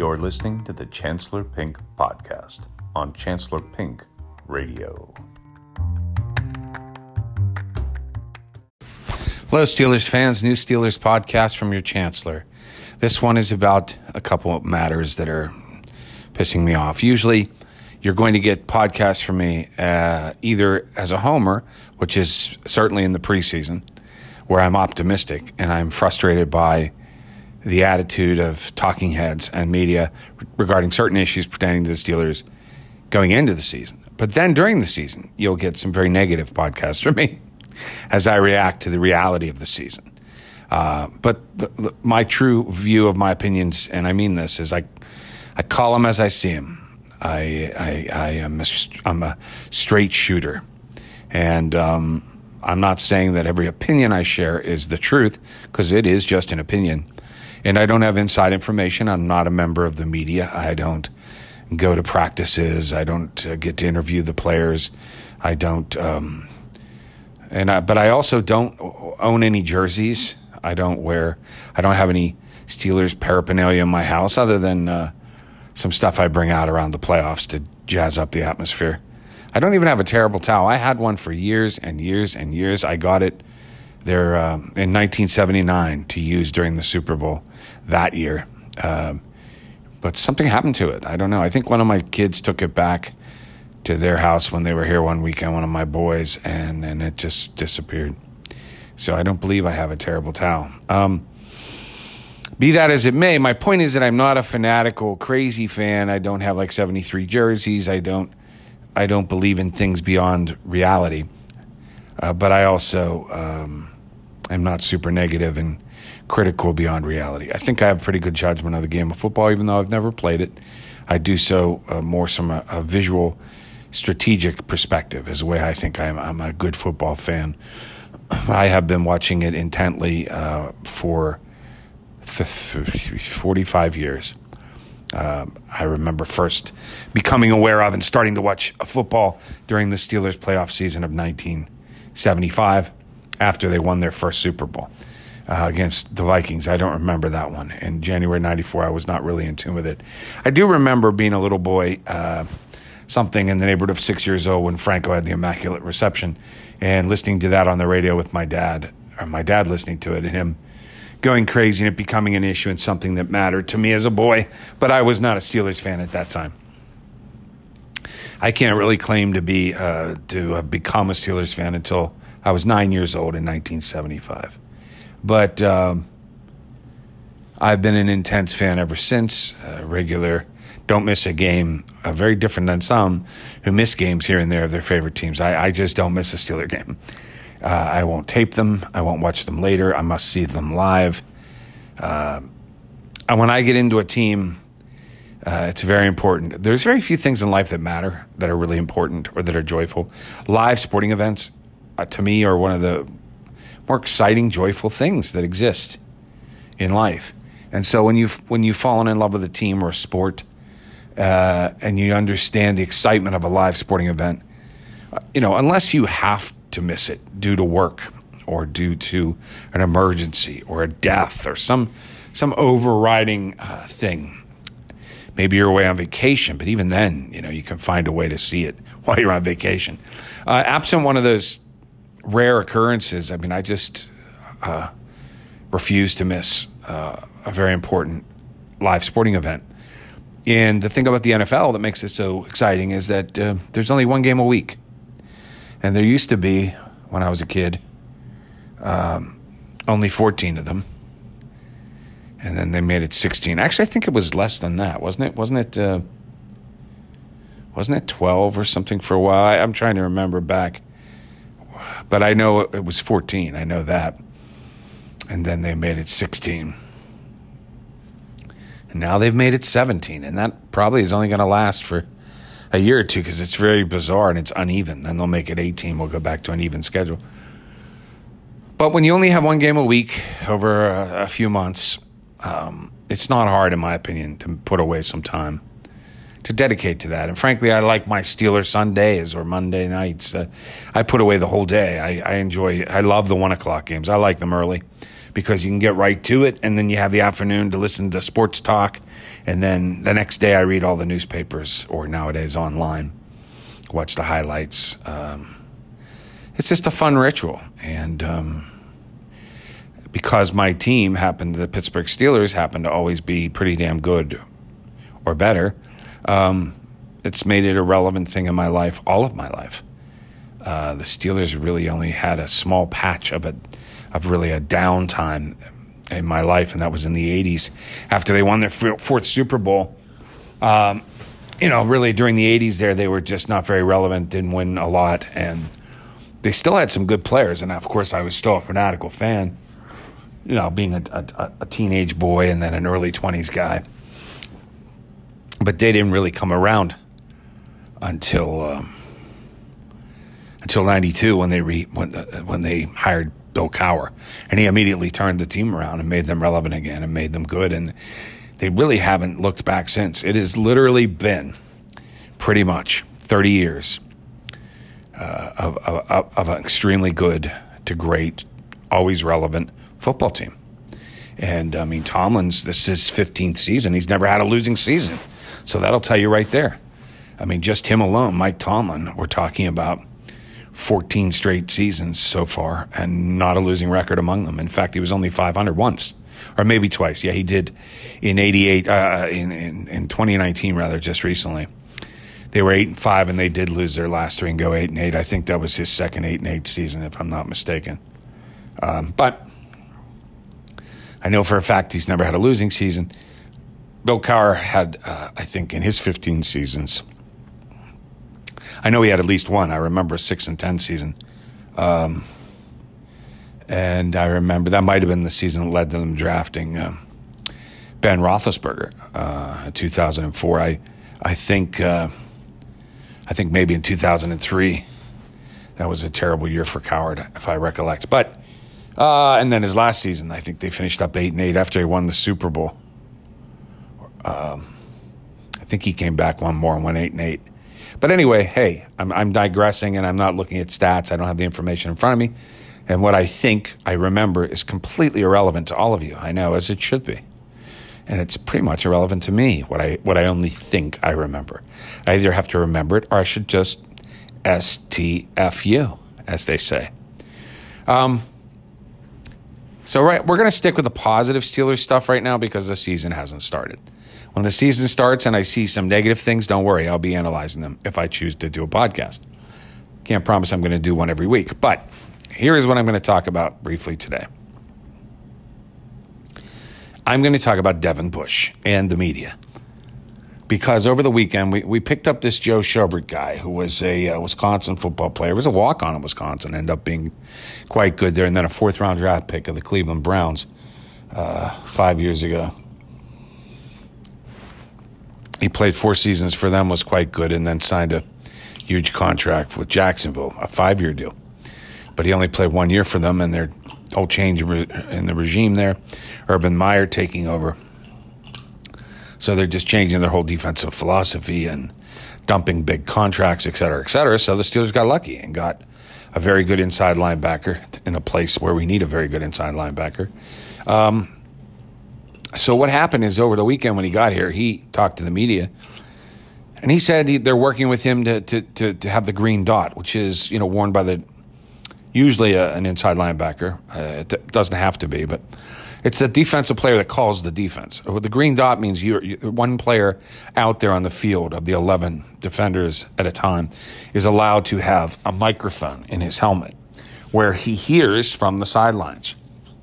You're listening to the Chancellor Pink Podcast on Chancellor Pink Radio. Hello, Steelers fans. New Steelers podcast from your Chancellor. This one is about a couple of matters that are pissing me off. Usually, you're going to get podcasts from me uh, either as a homer, which is certainly in the preseason, where I'm optimistic and I'm frustrated by the attitude of talking heads and media regarding certain issues pertaining to the Steelers going into the season. But then during the season, you'll get some very negative podcasts from me as I react to the reality of the season. Uh, but the, the, my true view of my opinions, and I mean this, is I, I call them as I see them. I, I, I am a, I'm a straight shooter. And um, I'm not saying that every opinion I share is the truth, because it is just an opinion. And I don't have inside information. I'm not a member of the media. I don't go to practices. I don't uh, get to interview the players. I don't, um, and I, but I also don't own any jerseys. I don't wear, I don't have any Steelers paraphernalia in my house other than uh, some stuff I bring out around the playoffs to jazz up the atmosphere. I don't even have a terrible towel. I had one for years and years and years. I got it there uh, in 1979 to use during the Super Bowl that year. Uh, but something happened to it. I don't know. I think one of my kids took it back to their house when they were here one weekend, one of my boys, and, and it just disappeared. So I don't believe I have a terrible towel. Um, be that as it may, my point is that I'm not a fanatical, crazy fan. I don't have like 73 jerseys. I don't, I don't believe in things beyond reality. Uh, but I also um, am not super negative and critical beyond reality. I think I have pretty good judgment of the game of football, even though I've never played it. I do so uh, more from a, a, visual, strategic perspective, is the way I think I'm, I'm a good football fan. I have been watching it intently uh, for 45 years. Uh, I remember first becoming aware of and starting to watch football during the Steelers playoff season of 1975 after they won their first Super Bowl uh, against the Vikings. I don't remember that one. In January 94, I was not really in tune with it. I do remember being a little boy, uh, something in the neighborhood of six years old when Franco had the Immaculate Reception and listening to that on the radio with my dad, or my dad listening to it and him going crazy and it becoming an issue and something that mattered to me as a boy. But I was not a Steelers fan at that time. I can't really claim to be uh, to have become a Steelers fan until I was nine years old in 1975. But um, I've been an intense fan ever since. Uh, regular, don't miss a game. Uh, very different than some who miss games here and there of their favorite teams. I, I just don't miss a Steeler game. Uh, I won't tape them. I won't watch them later. I must see them live. Uh, and when I get into a team, uh, it's very important. There's very few things in life that matter that are really important or that are joyful. Live sporting events, uh, to me, are one of the more exciting, joyful things that exist in life. And so when you've when you've fallen in love with a team or a sport, uh, and you understand the excitement of a live sporting event, uh, you know, unless you have to miss it due to work or due to an emergency or a death or some some overriding uh, thing. Maybe you're away on vacation, but even then, you know, you can find a way to see it while you're on vacation. Uh, absent one of those rare occurrences, I mean, I just uh, refuse to miss uh, a very important live sporting event. And the thing about the NFL that makes it so exciting is that uh, there's only one game a week. And there used to be, when I was a kid, um, only 14 of them. And then they made it 16. Actually, I think it was less than that, wasn't it? Wasn't it? Uh, wasn't it 12 or something for a while? I, I'm trying to remember back. But I know it was 14. I know that. And then they made it 16. And now they've made it 17. And that probably is only going to last for a year or two because it's very bizarre and it's uneven. Then they'll make it 18. We'll go back to an even schedule. But when you only have one game a week over a, a few months, um, it's not hard, in my opinion, to put away some time to dedicate to that. And frankly, I like my Steeler Sundays or Monday nights. Uh, I put away the whole day. I, I enjoy. I love the one o'clock games. I like them early. because you can get right to it, and then you have the afternoon to listen to sports talk, and then the next day I read all the newspapers or nowadays online, watch the highlights. Um, it's just a fun ritual, and um, because my team happened, the Pittsburgh Steelers happened to always be pretty damn good or better. Um, it's made it a relevant thing in my life, all of my life. Uh, the Steelers really only had a small patch of it, of really a downtime in my life, and that was in the '80s after they won their fourth Super Bowl. Um, you know, really during the '80s, there they were just not very relevant, didn't win a lot, and they still had some good players. And of course, I was still a fanatical fan. You know, being a, a, a teenage boy and then an early 20s guy. But they didn't really come around until um, until '92 when they re, when uh, when they hired Bill Cowher, and he immediately turned the team around and made them relevant again and made them good, and they really haven't looked back since. It has literally been pretty much 30 years uh, of, of, of an extremely good to great, always relevant football team. And I mean, Tomlin's this is his 15th season. He's never had a losing season. So that'll tell you right there. I mean, just him alone, Mike Tomlin, we're talking about 14 straight seasons so far and not a losing record among them. In fact, he was only 500 once or maybe twice. Yeah, he did in 88, uh, in, in, in 2019, rather, just recently. They were 8 and 5 and they did lose their last three and go 8 and 8. I think that was his second 8 and 8 season, if I'm not mistaken. Um, but I know for a fact he's never had a losing season. Bill Cowher had, uh, I think, in his 15 seasons, I know he had at least one. I remember a six and ten season, um, and I remember that might have been the season that led to them drafting uh, Ben Roethlisberger uh, in 2004. I I think uh, I think maybe in 2003 that was a terrible year for Cowher, if I recollect. But uh, and then his last season, I think they finished up eight and eight after he won the Super Bowl. Um, I think he came back one more and went eight and eight. But anyway, hey, I'm, I'm digressing and I'm not looking at stats. I don't have the information in front of me. And what I think I remember is completely irrelevant to all of you. I know, as it should be. And it's pretty much irrelevant to me, what I, what I only think I remember. I either have to remember it or I should just STFU, as they say. Um, so, right, we're going to stick with the positive Steelers stuff right now because the season hasn't started. When the season starts and I see some negative things, don't worry, I'll be analyzing them if I choose to do a podcast. Can't promise I'm going to do one every week, but here is what I'm going to talk about briefly today. I'm going to talk about Devin Bush and the media. Because over the weekend, we, we picked up this Joe Schobert guy who was a uh, Wisconsin football player. He was a walk on in Wisconsin, ended up being quite good there, and then a fourth round draft pick of the Cleveland Browns uh, five years ago he played four seasons for them, was quite good, and then signed a huge contract with Jacksonville, a five year deal. But he only played one year for them, and their whole change in the regime there, Urban Meyer taking over. So they're just changing their whole defensive philosophy and dumping big contracts, et cetera, et cetera. So the Steelers got lucky and got a very good inside linebacker in a place where we need a very good inside linebacker. Um, so what happened is over the weekend when he got here, he talked to the media, and he said he, they're working with him to, to, to to have the green dot, which is you know worn by the usually a, an inside linebacker. Uh, it doesn't have to be, but it's a defensive player that calls the defense. The green dot means you're, you're, one player out there on the field of the 11 defenders at a time is allowed to have a microphone in his helmet where he hears from the sidelines.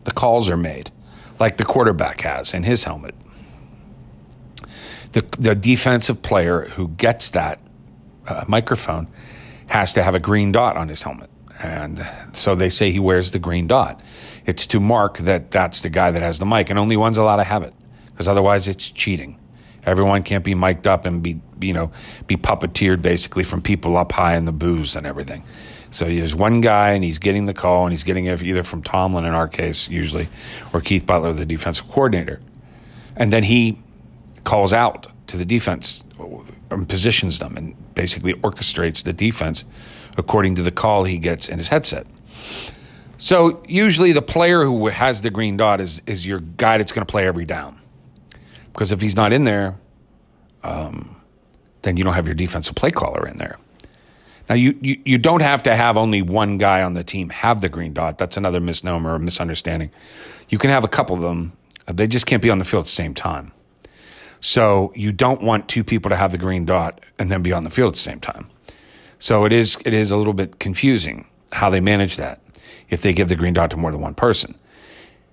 The calls are made like the quarterback has in his helmet. The, the defensive player who gets that uh, microphone has to have a green dot on his helmet. And so they say he wears the green dot. It's to mark that that's the guy that has the mic, and only one's allowed to have it, because otherwise it's cheating. Everyone can't be mic'd up and be, you know, be puppeteered basically from people up high in the booze and everything. So there's one guy, and he's getting the call, and he's getting it either from Tomlin in our case, usually, or Keith Butler, the defensive coordinator. And then he calls out to the defense and positions them and basically orchestrates the defense according to the call he gets in his headset. So usually the player who has the green dot is is your guy that's going to play every down. Because if he's not in there, um, then you don't have your defensive play caller in there. Now you, you you don't have to have only one guy on the team have the green dot. That's another misnomer or misunderstanding. You can have a couple of them. They just can't be on the field at the same time. So you don't want two people to have the green dot and then be on the field at the same time. So it is it is a little bit confusing how they manage that if they give the green dot to more than one person.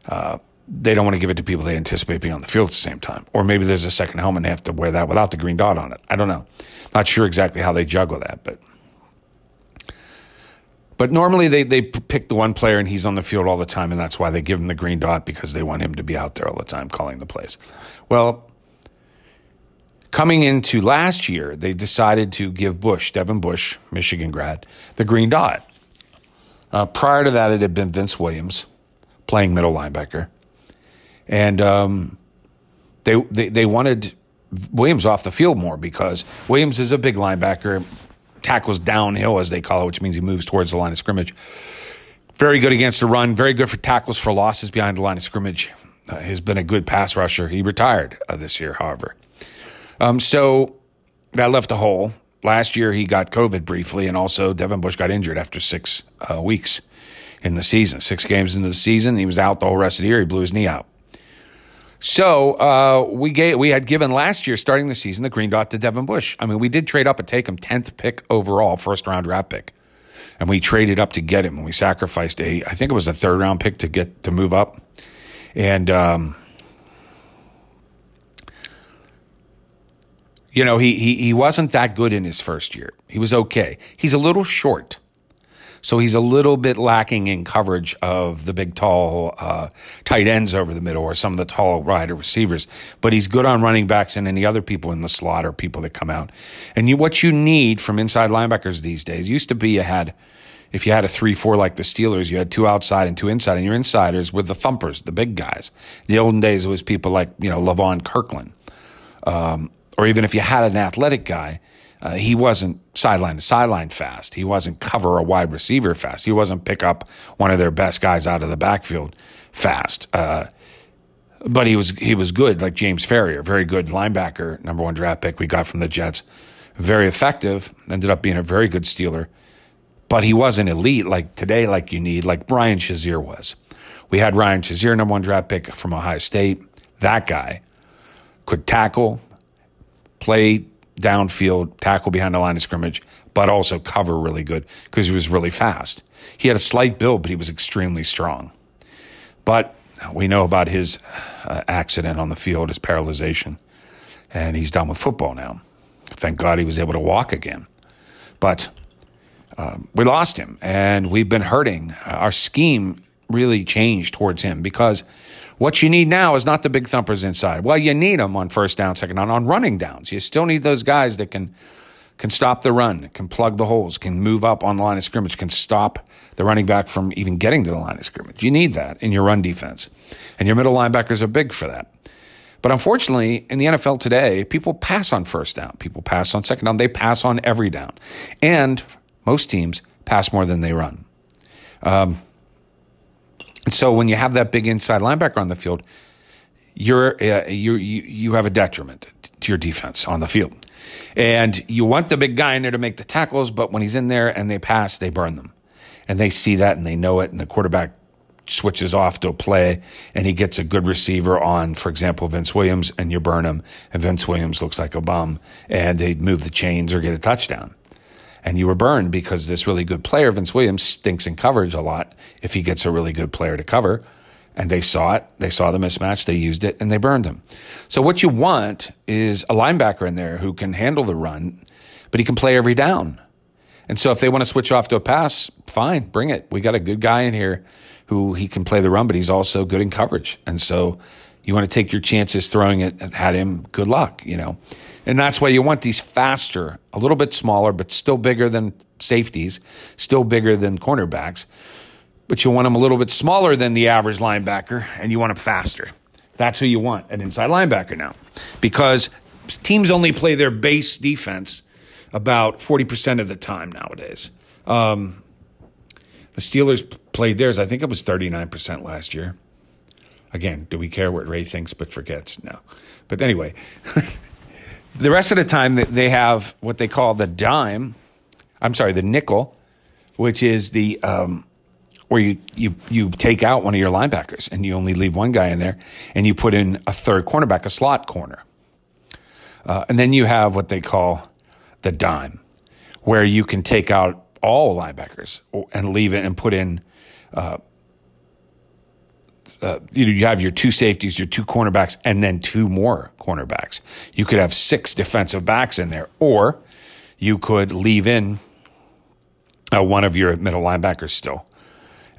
Uh, they don't want to give it to people they anticipate being on the field at the same time. Or maybe there's a second helmet and they have to wear that without the green dot on it. I don't know. Not sure exactly how they juggle that, but but normally they, they pick the one player and he's on the field all the time, and that's why they give him the green dot because they want him to be out there all the time calling the plays. Well, coming into last year, they decided to give Bush, Devin Bush, Michigan grad, the green dot. Uh, prior to that, it had been Vince Williams playing middle linebacker. And um, they, they, they wanted Williams off the field more because Williams is a big linebacker, tackles downhill, as they call it, which means he moves towards the line of scrimmage. Very good against the run, very good for tackles for losses behind the line of scrimmage. Uh, has been a good pass rusher. He retired uh, this year, however. Um, so that left a hole. Last year, he got COVID briefly, and also Devin Bush got injured after six uh, weeks in the season. Six games into the season, he was out the whole rest of the year. He blew his knee out. So uh, we gave, we had given last year, starting the season, the green dot to Devin Bush. I mean, we did trade up and take him tenth pick overall, first round draft pick, and we traded up to get him. And we sacrificed a, I think it was a third round pick to get to move up, and um, you know, he, he, he wasn't that good in his first year. He was okay. He's a little short. So he's a little bit lacking in coverage of the big, tall uh, tight ends over the middle or some of the tall rider receivers. But he's good on running backs and any other people in the slot or people that come out. And you, what you need from inside linebackers these days used to be you had, if you had a three four like the Steelers, you had two outside and two inside, and your insiders were the thumpers, the big guys. The olden days it was people like you know Levon Kirkland. Um, or even if you had an athletic guy, uh, he wasn't sideline to sideline fast. He wasn't cover a wide receiver fast. He wasn't pick up one of their best guys out of the backfield fast. Uh, but he was he was good, like James Farrior, very good linebacker, number one draft pick we got from the Jets, very effective. Ended up being a very good Steeler, but he wasn't elite like today, like you need, like Brian Shazier was. We had Ryan Shazier, number one draft pick from Ohio State. That guy could tackle, play downfield, tackle behind the line of scrimmage, but also cover really good because he was really fast. He had a slight build, but he was extremely strong. But we know about his uh, accident on the field, his paralyzation, and he's done with football now. Thank God he was able to walk again. But um, we lost him, and we've been hurting. Our scheme really changed towards him because what you need now is not the big thumpers inside. Well, you need them on first down, second down, on running downs. You still need those guys that can can stop the run, can plug the holes, can move up on the line of scrimmage, can stop the running back from even getting to the line of scrimmage. You need that in your run defense. And your middle linebackers are big for that. But unfortunately, in the NFL today, people pass on first down. People pass on second down. They pass on every down. And most teams pass more than they run. Um, and so when you have that big inside linebacker on the field, you're uh, you you have a detriment to your defense on the field, and you want the big guy in there to make the tackles, but when he's in there and they pass, they burn them, and they see that and they know it, and the quarterback switches off to a play and he gets a good receiver on, for example, Vince Williams, and you burn him, and Vince Williams looks like a bum, and they move the chains or get a touchdown and you were burned because this really good player, Vince Williams, stinks in coverage a lot if he gets a really good player to cover. And they saw it, they saw the mismatch, they used it, and they burned him. So what you want is a linebacker in there who can handle the run, but he can play every down. And so if they want to switch off to a pass, fine, bring it. We got a good guy in here who he can play the run, but he's also good in coverage. And so you want to take your chances throwing it at him. Good luck, you know. And that's why you want these faster, a little bit smaller, but still bigger than safeties, still bigger than cornerbacks. But you want them a little bit smaller than the average linebacker, and you want them faster. That's who you want, an inside linebacker now. Because teams only play their base defense about 40% of the time nowadays. Um, the Steelers played theirs. I think it was 39% last year. Again, do we care what Ray thinks but forgets? No. But anyway, the rest of the time they have what they call the dime. I'm sorry, the nickel, which is the um, where you, you you take out one of your linebackers and you only leave one guy in there, and you put in a third cornerback, a slot corner. Uh, and then you have what they call the dime, where you can take out all linebackers and leave it and put in. Uh, uh, you know, you have your two safeties, your two cornerbacks, and then two more cornerbacks. You could have six defensive backs in there, or you could leave in uh, one of your middle linebackers still,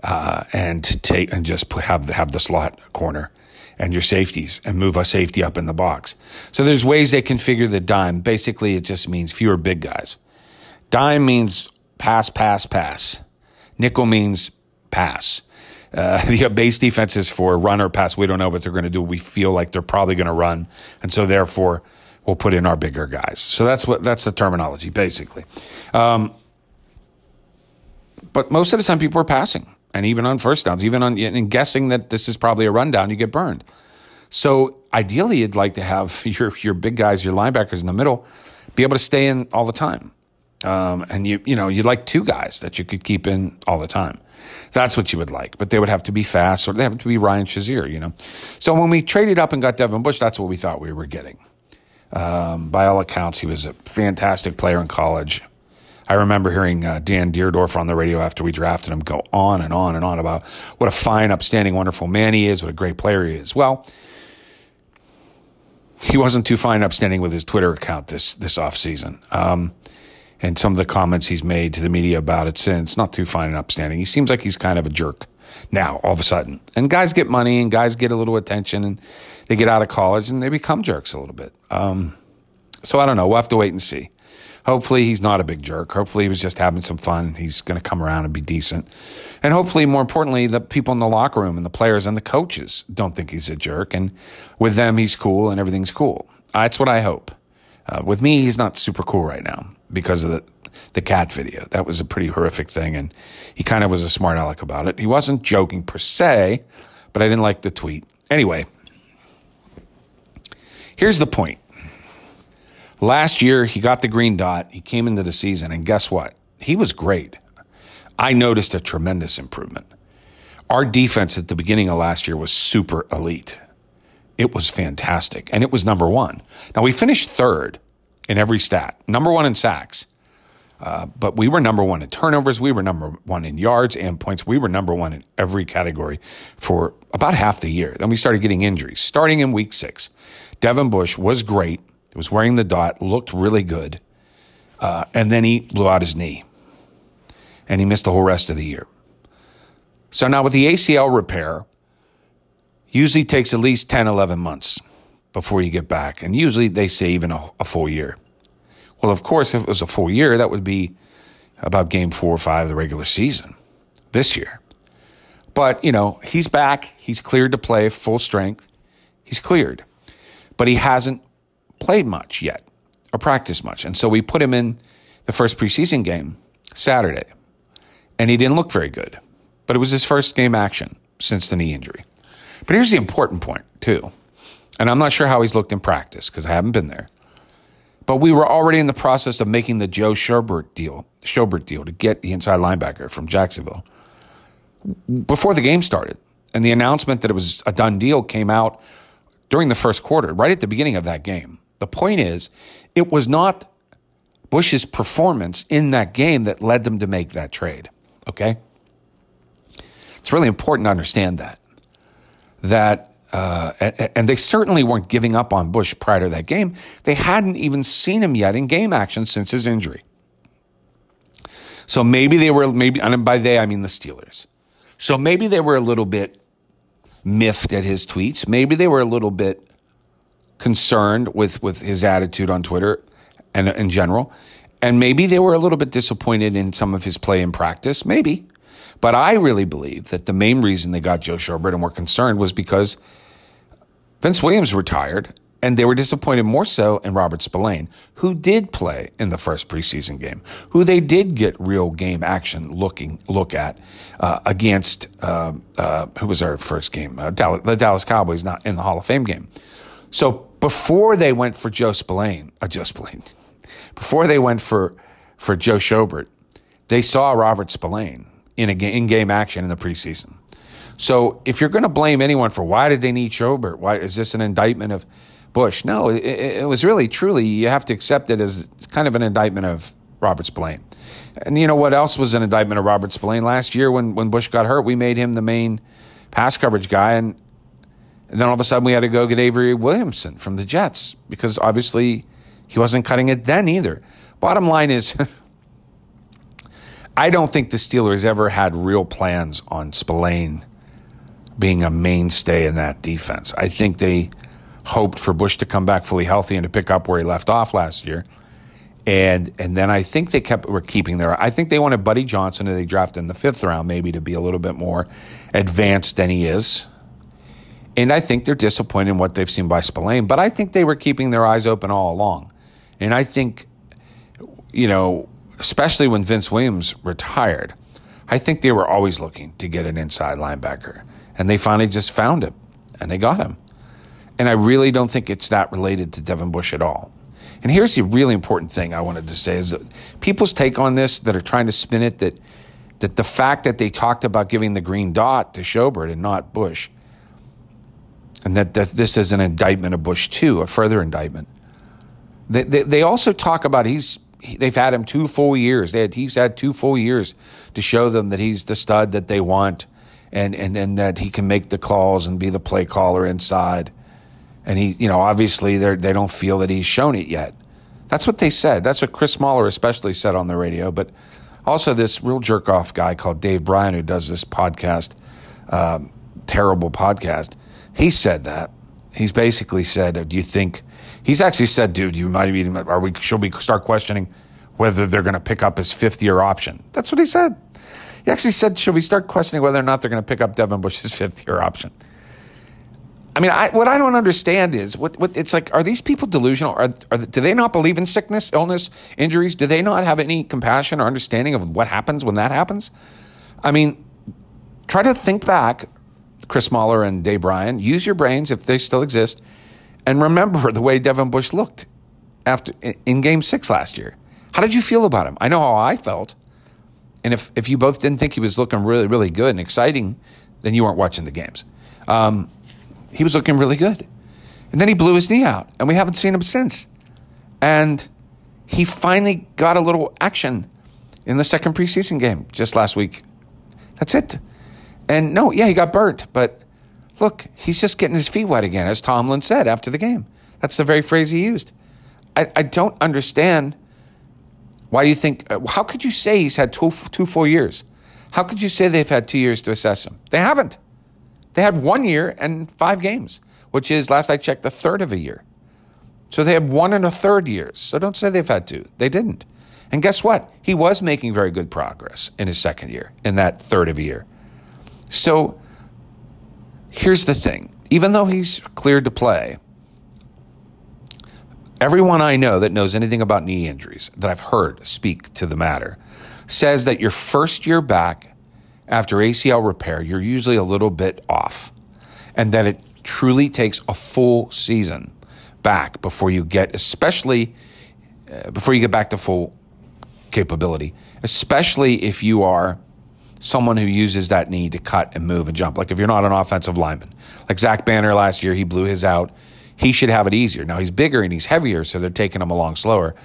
uh, and take and just put, have have the slot corner and your safeties and move a safety up in the box. So there's ways they configure the dime. Basically, it just means fewer big guys. Dime means pass, pass, pass. Nickel means pass. Uh, the base defense is for run or pass. We don't know what they're going to do. We feel like they're probably going to run, and so therefore we'll put in our bigger guys. So that's what that's the terminology basically. Um, but most of the time, people are passing, and even on first downs, even on and guessing that this is probably a rundown, you get burned. So ideally, you'd like to have your your big guys, your linebackers in the middle, be able to stay in all the time. Um, and you you know you'd like two guys that you could keep in all the time. That's what you would like, but they would have to be fast, or they have to be Ryan Shazier, you know. So when we traded up and got Devin Bush, that's what we thought we were getting. Um, by all accounts, he was a fantastic player in college. I remember hearing uh, Dan Dierdorf on the radio after we drafted him go on and on and on about what a fine, upstanding, wonderful man he is, what a great player he is. Well, he wasn't too fine, upstanding with his Twitter account this this off season. Um, and some of the comments he's made to the media about it since, not too fine and upstanding. He seems like he's kind of a jerk now, all of a sudden. And guys get money and guys get a little attention and they get out of college and they become jerks a little bit. Um, so I don't know. We'll have to wait and see. Hopefully he's not a big jerk. Hopefully he was just having some fun. He's going to come around and be decent. And hopefully, more importantly, the people in the locker room and the players and the coaches don't think he's a jerk. And with them, he's cool and everything's cool. That's what I hope. Uh, with me, he's not super cool right now because of the the cat video. That was a pretty horrific thing, and he kind of was a smart aleck about it. He wasn't joking per se, but I didn't like the tweet. Anyway, here's the point. Last year, he got the green dot. He came into the season, and guess what? He was great. I noticed a tremendous improvement. Our defense at the beginning of last year was super elite. It was fantastic, and it was number one. Now, we finished third in every stat, number one in sacks. Uh, but we were number one in turnovers. We were number one in yards and points. We were number one in every category for about half the year. Then we started getting injuries. Starting in week six, Devin Bush was great. He was wearing the dot, looked really good. Uh, and then he blew out his knee and he missed the whole rest of the year. So now with the ACL repair, usually takes at least 10, 11 months before you get back. And usually they say even a, a full year. Well, of course, if it was a full year, that would be about game four or five of the regular season this year. But, you know, he's back. He's cleared to play full strength. He's cleared. But he hasn't played much yet or practiced much. And so we put him in the first preseason game Saturday. And he didn't look very good. But it was his first game action since the knee injury. But here's the important point, too. And I'm not sure how he's looked in practice because I haven't been there. But we were already in the process of making the Joe Schobert deal, Schobert deal to get the inside linebacker from Jacksonville before the game started. And the announcement that it was a done deal came out during the first quarter, right at the beginning of that game. The point is, it was not Bush's performance in that game that led them to make that trade. Okay? It's really important to understand that. That uh, and they certainly weren't giving up on Bush prior to that game. They hadn't even seen him yet in game action since his injury. So maybe they were maybe, and by they I mean the Steelers. So maybe they were a little bit miffed at his tweets. Maybe they were a little bit concerned with with his attitude on Twitter and in general. And maybe they were a little bit disappointed in some of his play in practice. Maybe. But I really believe that the main reason they got Joe Schobert and were concerned was because Vince Williams retired And they were disappointed more so in Robert Spillane, who did play in the first preseason game, who they did get real game action looking look at uh, against uh, uh, who was our first game, uh, Dallas, the Dallas Cowboys, not in the Hall of Fame game. So before they went for Joe Spillane, uh, Joe Spillane, before they went for for Joe Schobert, they saw Robert Spillane in a in game action in the preseason. So if you're going to blame anyone for why did they need Schobert, why is this an indictment of Bush? No, it, it was really truly you have to accept it as kind of an indictment of Robert Spillane. And you know what else was an indictment of Robert Spillane last year when when Bush got hurt? We made him the main pass coverage guy, and, and then all of a sudden we had to go get Avery Williamson from the Jets because obviously he wasn't cutting it then either. Bottom line is. I don't think the Steelers ever had real plans on Spillane being a mainstay in that defense. I think they hoped for Bush to come back fully healthy and to pick up where he left off last year. And and then I think they kept were keeping their I think they wanted Buddy Johnson and they drafted in the fifth round maybe to be a little bit more advanced than he is. And I think they're disappointed in what they've seen by Spillane, but I think they were keeping their eyes open all along. And I think, you know, especially when Vince Williams retired, I think they were always looking to get an inside linebacker. And they finally just found him and they got him. And I really don't think it's that related to Devin Bush at all. And here's the really important thing I wanted to say is that people's take on this that are trying to spin it that that the fact that they talked about giving the green dot to Schobert and not Bush, and that this is an indictment of Bush too, a further indictment. They, they, they also talk about he's they've had him two full years. Had, he's had two full years to show them that he's the stud that they want, and and that he can make the calls and be the play caller inside. And he, you know, obviously they they don't feel that he's shown it yet. That's what they said. That's what Chris Mueller especially said on the radio. But also this real jerk off guy called Dave Bryan who does this podcast, um, terrible podcast. He said that. He's basically said, "Do you think?" He's actually said, "Dude, you might be. Are we? Should we start questioning whether they're going to pick up his fifth year option?" That's what he said. He actually said, "Should we start questioning whether or not they're going to pick up Devin Bush's fifth year option?" I mean, I, what I don't understand is what, what it's like. Are these people delusional? Are, are, do they not believe in sickness, illness, injuries? Do they not have any compassion or understanding of what happens when that happens? I mean, try to think back, Chris Mueller and Dave Bryan. Use your brains if they still exist, and remember the way Devin Bush looked after in Game Six last year. How did you feel about him? I know how I felt, and if if you both didn't think he was looking really really good and exciting, then you weren't watching the games. Um, he was looking really good. And then he blew his knee out, and we haven't seen him since. And he finally got a little action in the second preseason game just last week. That's it. And no, yeah, he got burnt, but look, he's just getting his feet wet again, as Tomlin said after the game. That's the very phrase he used. I, I don't understand why you think, uh, how could you say he's had two, two full years? How could you say they've had two years to assess him? They haven't. They had one year and five games, which is, last I checked, a third of a year. So they had one and a third years. So don't say they've had two. They didn't. And guess what? He was making very good progress in his second year, in that third of a year. So here's the thing even though he's cleared to play, everyone I know that knows anything about knee injuries that I've heard speak to the matter says that your first year back after ACL repair, you're usually a little bit off, and that it truly takes a full season back before you get, especially uh, before you get back to full capability, especially if you are someone who uses that knee to cut and move and jump. Like if you're not an offensive lineman, like Zach Banner last year, he blew his out. He should have it easier. Now he's bigger and he's heavier, so they're taking him along slower.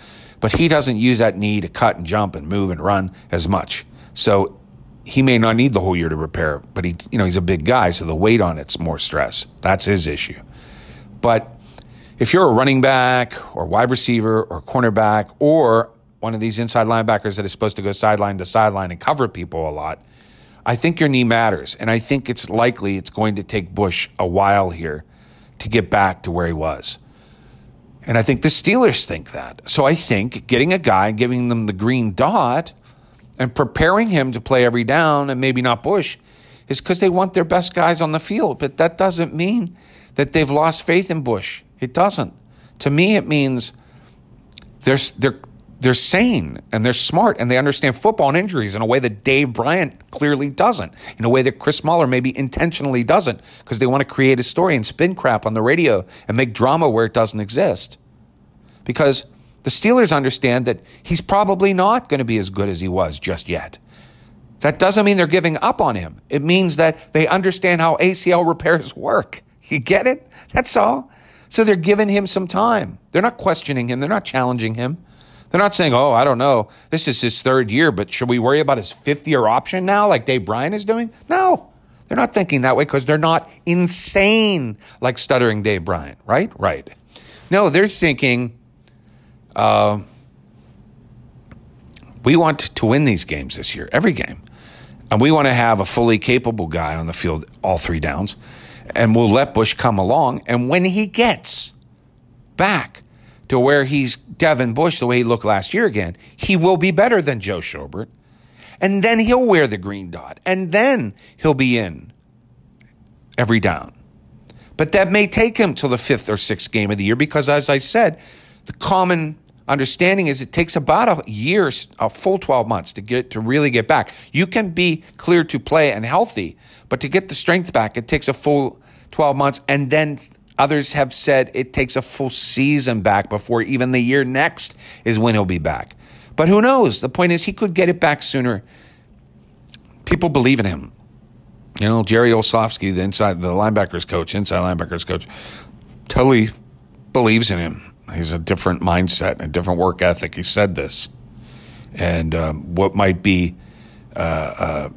But he doesn't use that knee to cut and jump and move and run as much. So he may not need the whole year to repair, but he, you know, he's a big guy, so the weight on it's more stress. That's his issue. But if you're a running back or wide receiver or cornerback or one of these inside linebackers that is supposed to go sideline to sideline and cover people a lot, I think your knee matters. And I think it's likely it's going to take Bush a while here to get back to where he was. And I think the Steelers think that. So I think getting a guy, giving them the green dot, and preparing him to play every down and maybe not Bush is because they want their best guys on the field. But that doesn't mean that they've lost faith in Bush It doesn't. To me, it means they're, they're, they're sane and they're smart and they understand football and injuries in a way that Dave Bryan clearly doesn't, in a way that Chris Mueller maybe intentionally doesn't, because they want to create a story and spin crap on the radio and make drama where it doesn't exist. Because the Steelers understand that he's probably not going to be as good as he was just yet. That doesn't mean they're giving up on him. It means that they understand how ACL repairs work. You get it? That's all. So they're giving him some time. They're not questioning him. They're not challenging him. They're not saying, oh, I don't know. This is his third year, but should we worry about his fifth year option now, like Dave Bryan is doing? No. They're not thinking that way because they're not insane like stuttering Dave Bryan, right? Right. No, they're thinking, uh, we want to win these games this year, every game. And we want to have a fully capable guy on the field all three downs. And we'll let Bush come along. And when he gets back to where he's Devin Bush, the way he looked last year again, he will be better than Joe Schobert. And then he'll wear the green dot. And then he'll be in every down. But that may take him till the fifth or sixth game of the year because, as I said, the common understanding is it takes about a year, a full 12 months to get to really get back. You can be clear to play and healthy, but to get the strength back, it takes a full 12 months. And then others have said it takes a full season back before even the year next is when he'll be back. But who knows? The point is he could get it back sooner. People believe in him. You know, Jerry Olsavsky, the inside the linebackers coach, inside linebackers coach, totally believes in him He's a different mindset, a different work ethic. He said this. And um, what might be uh, uh,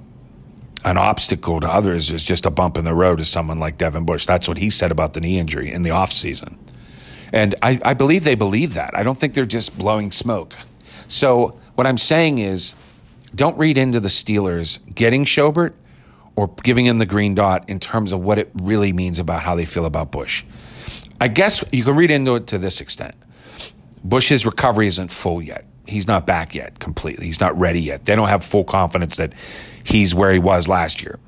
an obstacle to others is just a bump in the road to someone like Devin Bush. That's what he said about the knee injury in the offseason. And I, I believe they believe that. I don't think they're just blowing smoke. So what I'm saying is don't read into the Steelers getting Schobert or giving him the green dot in terms of what it really means about how they feel about Bush. I guess you can read into it to this extent. Bush's recovery isn't full yet. He's not back yet completely. He's not ready yet. They don't have full confidence that he's where he was last year.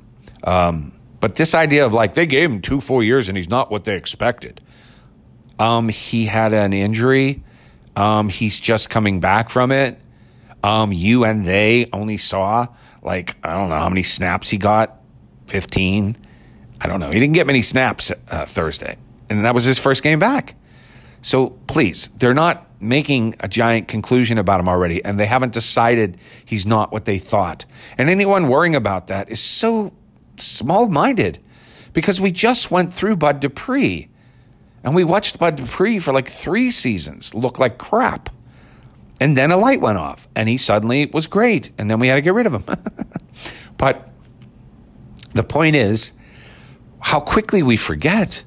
Um, but this idea of like they gave him two full years and he's not what they expected. Um, he had an injury. Um, he's just coming back from it. Um, you and they only saw like I don't know how many snaps he got. Fifteen. I don't know. He didn't get many snaps uh, Thursday and that was his first game back. So please, they're not making a giant conclusion about him already, and they haven't decided he's not what they thought. And anyone worrying about that is so small minded because we just went through Bud Dupree and we watched Bud Dupree for like three seasons look like crap. And then a light went off and he suddenly was great. And then we had to get rid of him. but the point is how quickly we forget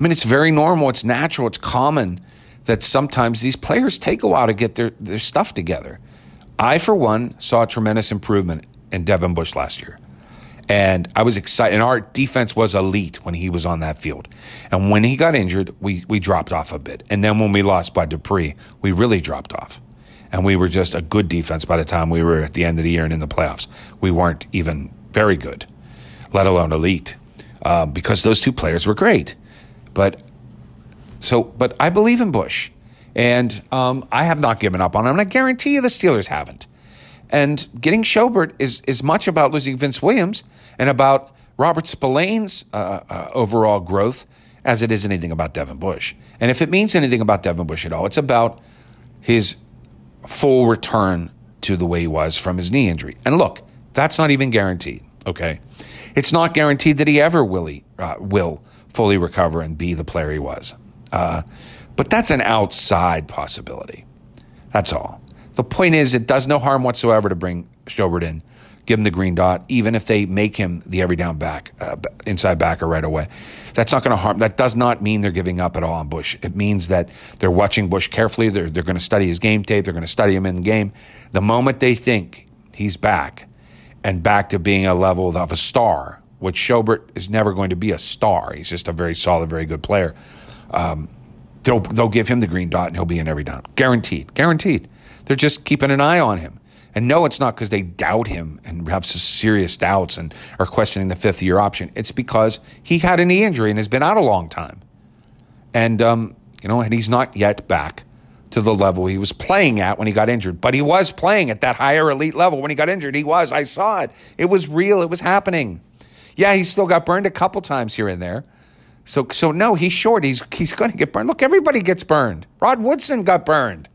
I mean, it's very normal, it's natural, it's common that sometimes these players take a while to get their, their stuff together. I, for one, saw a tremendous improvement in Devin Bush last year. And I was excited. And our defense was elite when he was on that field. And when he got injured, we, we dropped off a bit. And then when we lost Bud Dupree, we really dropped off. And we were just a good defense by the time we were at the end of the year and in the playoffs. We weren't even very good, let alone elite, um, because those two players were great. But so, but I believe in Bush, and um, I have not given up on him. And I guarantee you, the Steelers haven't. And getting Schobert is is much about losing Vince Williams and about Robert Spillane's uh, uh, overall growth as it is anything about Devin Bush. And if it means anything about Devin Bush at all, it's about his full return to the way he was from his knee injury. And look, that's not even guaranteed. Okay, it's not guaranteed that he ever will he, uh, will fully recover and be the player he was. Uh, but that's an outside possibility. That's all. The point is, it does no harm whatsoever to bring Schobert in, give him the green dot, even if they make him the every down back, uh, inside backer right away. That's not going to harm. That does not mean they're giving up at all on Bush. It means that they're watching Bush carefully. They're, they're going to study his game tape. They're going to study him in the game. The moment they think he's back and back to being a level of a star, which Schobert is never going to be a star. He's just a very solid, very good player. Um, they'll they'll give him the green dot and he'll be in every down, guaranteed, guaranteed. They're just keeping an eye on him. And no, it's not because they doubt him and have serious doubts and are questioning the fifth year option. It's because he had a knee injury and has been out a long time. And, um, you know, and he's not yet back to the level he was playing at when he got injured. But he was playing at that higher elite level when he got injured. He was. I saw it. It was real. It was happening. Yeah, he still got burned a couple times here and there. So, so no, he's short. He's he's going to get burned. Look, everybody gets burned. Rod Woodson got burned.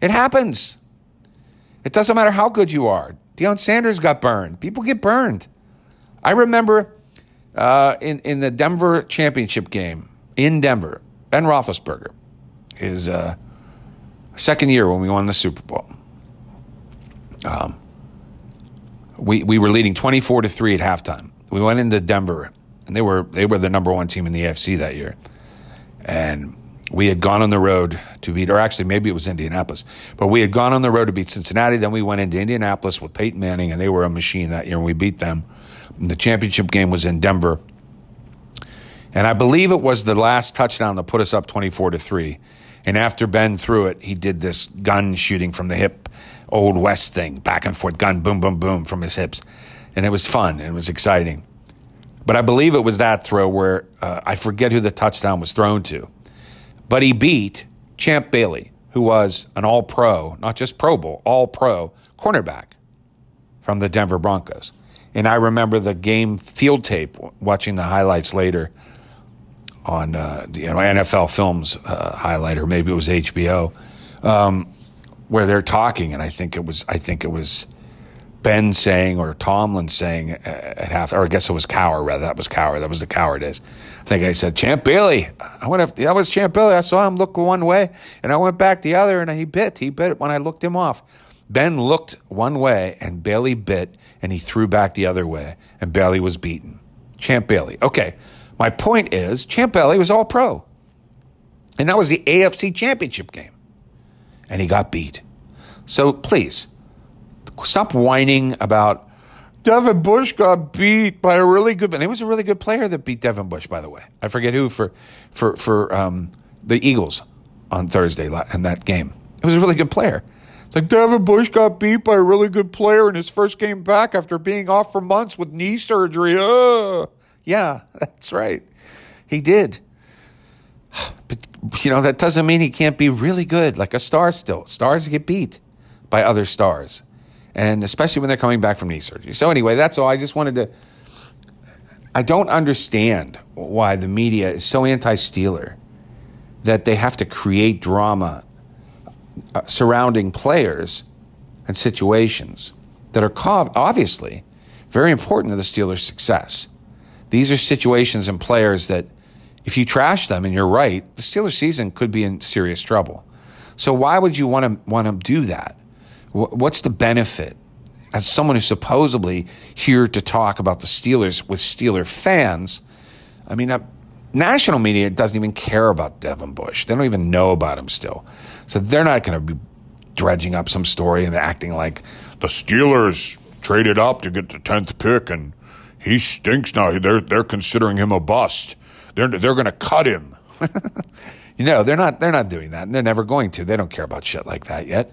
It happens. It doesn't matter how good you are. Deion Sanders got burned. People get burned. I remember uh, in in the Denver championship game in Denver, Ben Roethlisberger, his uh, second year when we won the Super Bowl. Um, we we were leading twenty four to three at halftime. We went into Denver, and they were they were the number one team in the AFC that year, and we had gone on the road to beat, or actually maybe it was Indianapolis, but we had gone on the road to beat Cincinnati. Then we went into Indianapolis with Peyton Manning, and they were a machine that year, and we beat them. And the championship game was in Denver, and I believe it was the last touchdown that put us up twenty-four to three. And after Ben threw it, he did this gun shooting from the hip, old west thing, back and forth, gun, boom, boom, boom from his hips, and it was fun and it was exciting. But I believe it was that throw where uh, I forget who the touchdown was thrown to but he beat Champ Bailey, who was an all pro, not just Pro Bowl, all pro cornerback from the Denver Broncos. And I remember the game field tape, watching the highlights later on uh, you know, NFL Films uh, highlight, or maybe it was HBO, um, where they're talking, and I think it was I think it was Ben saying or Tomlin saying uh, at half, or I guess it was Cowher rather. That was Cowher. That was the Cowher days. I think I said Champ Bailey. I went. That was Champ Bailey. I saw him look one way, and I went back the other, and he bit. He bit when I looked him off. Ben looked one way, and Bailey bit, and he threw back the other way, and Bailey was beaten. Champ Bailey. Okay, my point is, Champ Bailey was all pro, and that was the AFC Championship game, and he got beat. So please stop whining about Devin Bush got beat by a really good, and it was a really good player that beat Devin Bush, by the way. I forget who for for for um, the Eagles on Thursday in that game. It was a really good player. It's like Devin Bush got beat by a really good player in his first game back after being off for months with knee surgery. Uh, yeah, that's right. He did. But you know that doesn't mean he can't be really good, like a star. Still, stars get beat by other stars and especially when they're coming back from knee surgery. So, anyway, that's all. I just wanted to. I don't understand why the media is so anti Steeler that they have to create drama uh, surrounding players and situations that are obviously very important to the Steelers' success. These are situations and players that, if you trash them and you're right, the Steelers' season could be in serious trouble. So why would you want to want to do that? What's the benefit? As someone who's supposedly here to talk about the Steelers with Steeler fans, I mean, uh, national media doesn't even care about Devin Bush. They don't even know about him still. So they're not going to be dredging up some story and acting like the Steelers traded up to get the 10th pick and he stinks now. They're, they're considering him a bust. They're, they're going to cut him. you know, they're not, they're not doing that and they're never going to. They don't care about shit like that yet.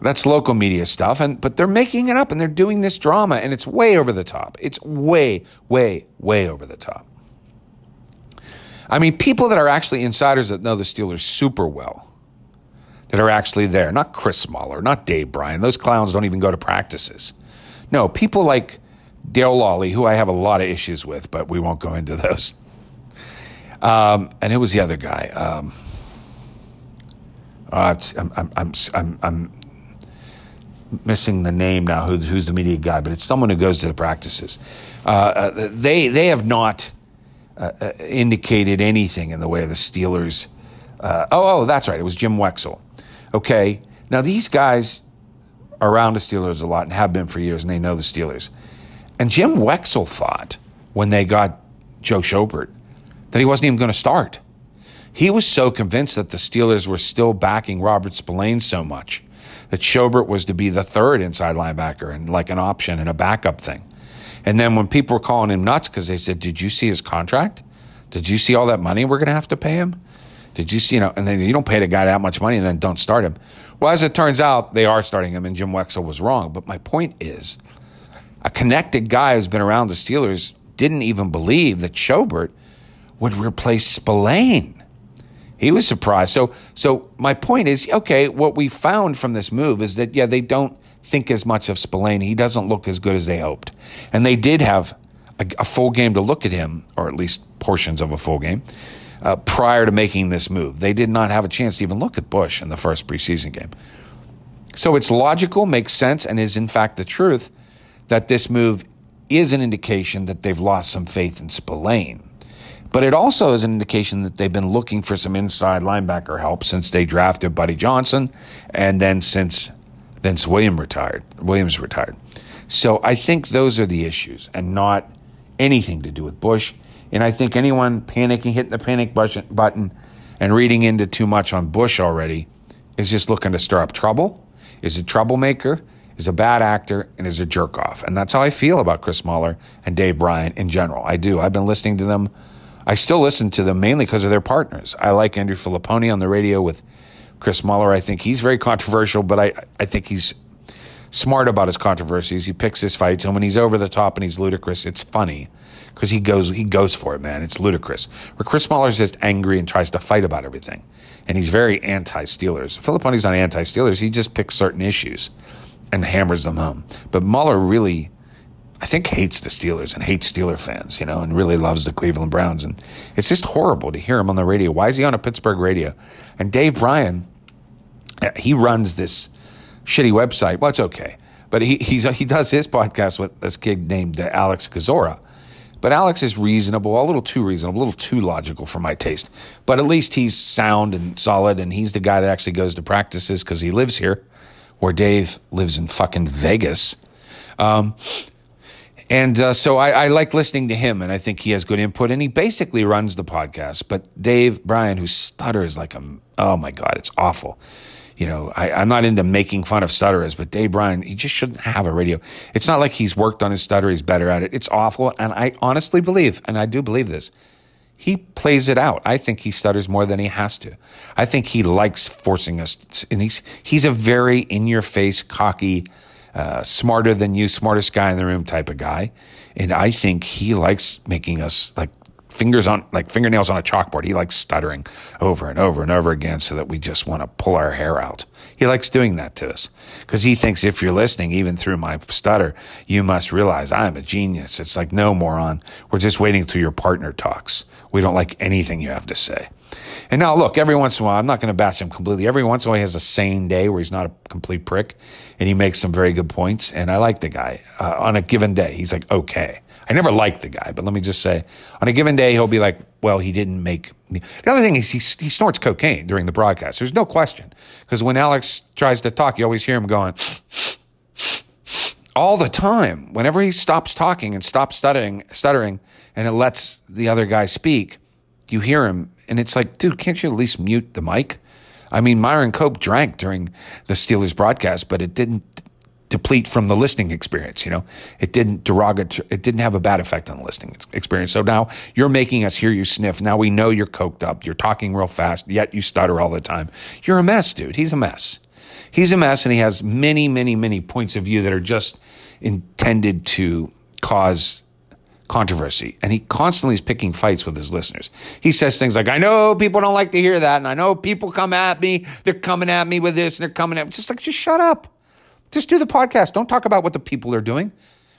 That's local media stuff, and but they're making it up and they're doing this drama, and it's way over the top. It's way, way, way over the top. I mean, people that are actually insiders that know the Steelers super well, that are actually there, not Chris Smaller, not Dave Bryan. Those clowns don't even go to practices. No, people like Dale Lolley, who I have a lot of issues with, but we won't go into those. Um, and it was the other guy. Um, uh, I'm, I'm, I'm, I'm missing the name now. Who's, who's the media guy? But it's someone who goes to the practices. Uh, uh, they they have not uh, uh indicated anything in the way of the Steelers. Uh, oh, oh, that's right. It was Jim Wexell. Okay, now these guys are around the Steelers a lot and have been for years, and they know the Steelers. And Jim Wexell thought when they got Joe Schobert that he wasn't even going to start. He was so convinced that the Steelers were still backing Robert Spillane so much that Schobert was to be the third inside linebacker and like an option and a backup thing. And then when people were calling him nuts because they said, Did you see his contract? Did you see all that money we're going to have to pay him? Did you see, you know, and then you don't pay the guy that much money and then don't start him. Well, as it turns out, they are starting him, and Jim Wexell was wrong. But my point is, a connected guy who's been around the Steelers didn't even believe that Schobert would replace Spillane. He was surprised. So, so my point is, okay, what we found from this move is that yeah, they don't think as much of Spillane. He doesn't look as good as they hoped, and they did have a, a full game to look at him, or at least portions of a full game. Uh, prior to making this move, they did not have a chance to even look at Bush in the first preseason game. So it's logical, makes sense, and is in fact the truth that this move is an indication that they've lost some faith in Spillane. But it also is an indication that they've been looking for some inside linebacker help since they drafted Buddy Johnson and then since Vince William retired, Williams retired. So I think those are the issues and not anything to do with Bush. And I think anyone panicking, hitting the panic button and reading into too much on Bush already is just looking to stir up trouble, is a troublemaker, is a bad actor, and is a jerk off. And that's how I feel about Chris Mueller and Dave Bryan in general. I do. I've been listening to them I still listen to them mainly because of their partners. I like Andrew Fillipponi on the radio with Chris Mueller. I think he's very controversial, but I, I think he's smart about his controversies. He picks his fights, and when he's over the top and he's ludicrous, it's funny because he goes he goes for it, man. It's ludicrous. Where Chris Mueller's just angry and tries to fight about everything, and he's very anti-Steelers. Fillipponi's not anti-Steelers. He just picks certain issues and hammers them home. But Mueller really I think hates the Steelers and hates Steeler fans, you know, and really loves the Cleveland Browns. And it's just horrible to hear him on the radio. Why is he on a Pittsburgh radio? And Dave Bryan, uh, he runs this shitty website. Well, it's okay. But he, he does his podcast with this kid named uh, Alex Kozora. But Alex is reasonable, a little too reasonable, a little too logical for my taste. But at least he's sound and solid, and he's the guy that actually goes to practices because he lives here, where Dave lives in fucking Vegas. Um, and uh, so I, I, like listening to him, and I think he has good input. And he basically runs the podcast. But Dave Bryan, who stutters like a oh my god, it's awful. You know, I, I'm not into making fun of stutterers, but Dave Bryan, he just shouldn't have a radio. It's not like he's worked on his stutter; he's better at it. It's awful, and I honestly believe, and I do believe this, he plays it out. I think he stutters more than he has to. I think he likes forcing us, and he's he's a very in your face, cocky uh, smarter than you, smartest guy in the room type of guy. And I think he likes making us like fingers on, like fingernails on a chalkboard. He likes stuttering over and over and over again so that we just want to pull our hair out. He likes doing that to us because he thinks if you're listening, even through my stutter, you must realize I'm a genius. It's like, no, moron. We're just waiting till your partner talks. We don't like anything you have to say. And now, look, every once in a while, I'm not going to bash him completely. Every once in a while, he has a sane day where he's not a complete prick and he makes some very good points. And I like the guy uh, on a given day. He's like, okay. I never liked the guy, but let me just say, on a given day, he'll be like, well, he didn't make. The other thing is he, he snorts cocaine during the broadcast. There's no question. Because when Alex tries to talk, you always hear him going, all the time. Whenever he stops talking and stops stuttering, stuttering, and it lets the other guy speak, you hear him and it's like, dude, can't you at least mute the mic? I mean, Myron Cope drank during the Steelers broadcast, but it didn't deplete from the listening experience. You know, it didn't derogate, it didn't have a bad effect on the listening experience. So now you're making us hear you sniff. Now we know you're coked up. You're talking real fast, yet you stutter all the time. You're a mess, dude. He's a mess. He's a mess, and he has many, many, many points of view that are just intended to cause controversy. And he constantly is picking fights with his listeners. He says things like, I know people don't like to hear that. And I know people come at me. They're coming at me with this and they're coming at me. Just like, just shut up. Just do the podcast. Don't talk about what the people are doing.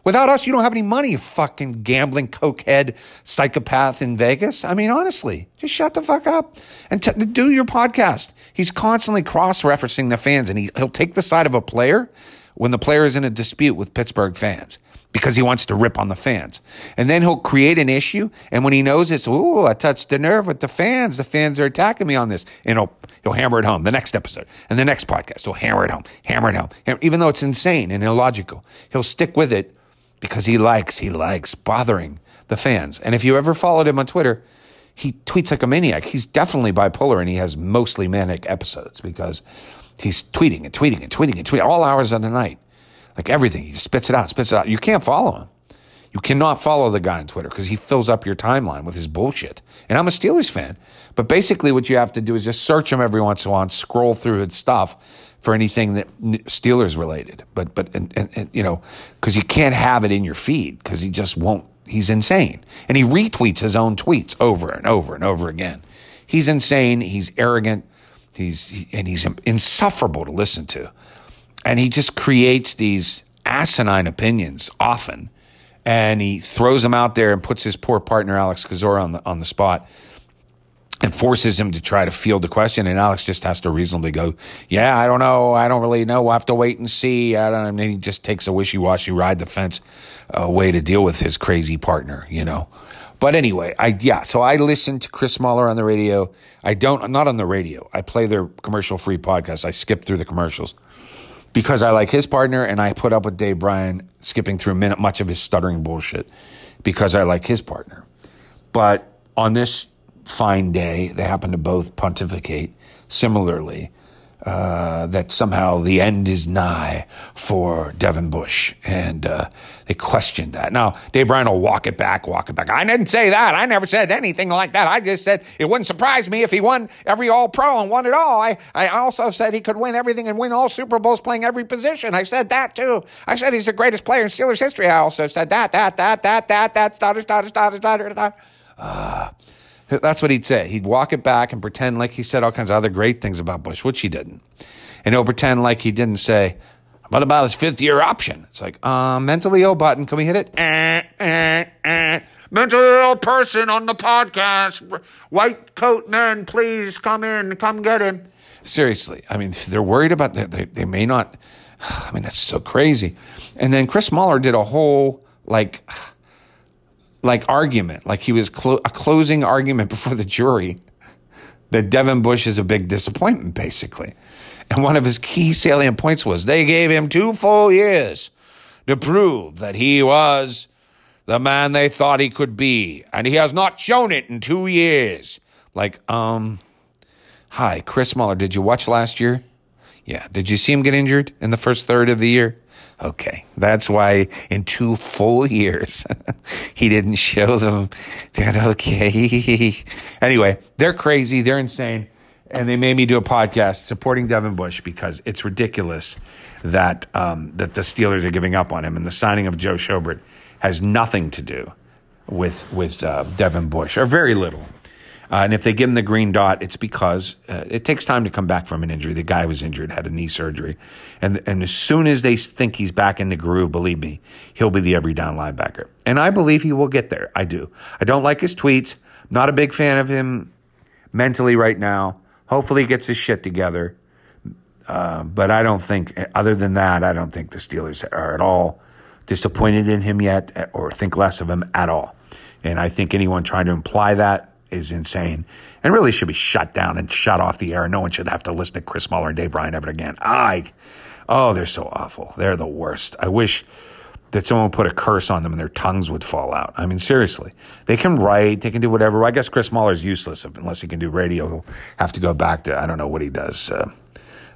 Without us, you don't have any money, fucking gambling cokehead psychopath in Vegas. I mean, honestly, just shut the fuck up and t- do your podcast. He's constantly cross referencing the fans and he, he'll take the side of a player when the player is in a dispute with Pittsburgh fans because he wants to rip on the fans. And then he'll create an issue. And when he knows it's, ooh, I touched the nerve with the fans. The fans are attacking me on this. And he'll, he'll hammer it home the next episode and the next podcast. He'll hammer it home, hammer it home. Even though it's insane and illogical, he'll stick with it because he likes, he likes bothering the fans. And if you ever followed him on Twitter, he tweets like a maniac. He's definitely bipolar and he has mostly manic episodes because he's tweeting and tweeting and tweeting and tweeting all hours of the night. Like everything, he spits it out, spits it out. You can't follow him. You cannot follow the guy on Twitter because he fills up your timeline with his bullshit. And I'm a Steelers fan. But basically, what you have to do is just search him every once in a while scroll through his stuff for anything that Steelers related. But, but, and, and, and you know, because you can't have it in your feed because he just won't, he's insane. And he retweets his own tweets over and over and over again. he's insane. He's arrogant. He's and he's insufferable to listen to, and he just creates these asinine opinions often, and he throws them out there and puts his poor partner Alex Kozora on the on the spot and forces him to try to field the question. And Alex just has to reasonably go, Yeah, I don't know. I don't really know. We'll have to wait and see. I don't, and he just takes a wishy washy ride the fence uh, way to deal with his crazy partner, you know. But anyway, I yeah, so I listen to Chris Mueller on the radio. I don't not on the radio. I play their commercial free podcast. I skip through the commercials because I like his partner and I put up with Dave Bryan skipping through minute much of his stuttering bullshit because I like his partner. But on this fine day, they happen to both pontificate similarly uh, that somehow the end is nigh for Devin Bush. And uh, they questioned that. Now, Dave Bryan will walk it back, walk it back. I didn't say that. I never said anything like that. I just said it wouldn't surprise me if he won every All Pro and won it all. I, I also said he could win everything and win all Super Bowls playing every position. I said that too. I said he's the greatest player in Steelers history. I also said that, that, that, that, that, that, stutter, stutter, stutter, stutter, stutter. Uh, that's what he'd say. He'd walk it back and pretend like he said all kinds of other great things about Bush, which he didn't. And he'll pretend like he didn't say, what about his fifth year option? It's like, uh, mentally ill button. Can we hit it? Eh, eh, eh. Mentally ill person on the podcast. White coat man, please come in, come get him. Seriously. I mean, they're worried about that. They, they may not. I mean, that's so crazy. And then Chris Mueller did a whole, like, like argument, like he was clo- a closing argument before the jury that Devin Bush is a big disappointment, basically. And one of his key salient points was they gave him two full years to prove that he was the man they thought he could be, and he has not shown it in two years. Like, um, hi, Chris Mueller, did you watch last year? Yeah. Did you see him get injured in the first third of the year? Okay, that's why in two full years he didn't show them that. Okay, anyway, they're crazy, they're insane, and they made me do a podcast supporting Devin Bush because it's ridiculous that um, that the Steelers are giving up on him, and the signing of Joe Schobert has nothing to do with with uh, Devin Bush, or very little. Uh, and if they give him the green dot, it's because uh, it takes time to come back from an injury. The guy was injured, had a knee surgery. And, and as soon as they think he's back in the groove, believe me, he'll be the every down linebacker. And I believe he will get there. I do. I don't like his tweets. Not a big fan of him mentally right now. Hopefully he gets his shit together. Uh, but I don't think, other than that, I don't think the Steelers are at all disappointed in him yet or think less of him at all. And I think anyone trying to imply that is insane and really should be shut down and shut off the air. No one should have to listen to Chris Mueller and Dave Bryan ever again. I, oh, they're so awful. They're the worst. I wish that someone would put a curse on them and their tongues would fall out. I mean, seriously, they can write, they can do whatever. I guess Chris Mueller's useless unless he can do radio. He'll have to go back to I don't know what he does, uh,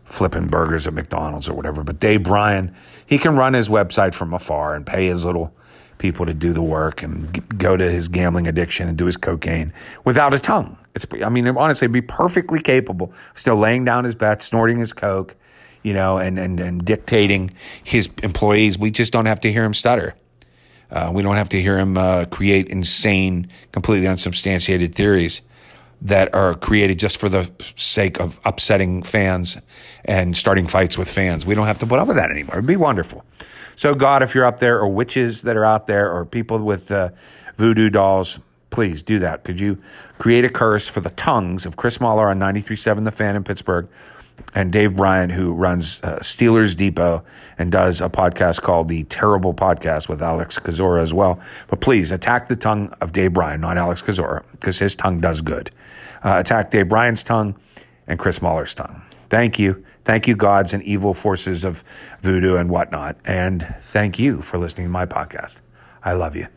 flipping burgers at McDonald's or whatever. But Dave Bryan, he can run his website from afar and pay his little people to do the work and go to his gambling addiction and do his cocaine without a tongue. It's, I mean, honestly, be perfectly capable, still laying down his bets, snorting his coke, you know, and, and, and dictating his employees. We just don't have to hear him stutter. Uh, we don't have to hear him uh, create insane, completely unsubstantiated theories that are created just for the sake of upsetting fans and starting fights with fans. We don't have to put up with that anymore. It'd be wonderful. So, God, if you're up there, or witches that are out there, or people with uh, voodoo dolls, please do that. Could you create a curse for the tongues of Chris Mueller on 93.7 The Fan in Pittsburgh and Dave Bryan, who runs uh, Steelers Depot and does a podcast called The Terrible Podcast with Alex Kozora as well. But please attack the tongue of Dave Bryan, not Alex Kozora, because his tongue does good. Uh, attack Dave Bryan's tongue and Chris Mueller's tongue. Thank you. Thank you, gods and evil forces of voodoo and whatnot. And thank you for listening to my podcast. I love you.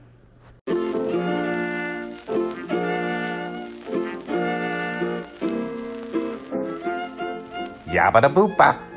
Yabba da boopa.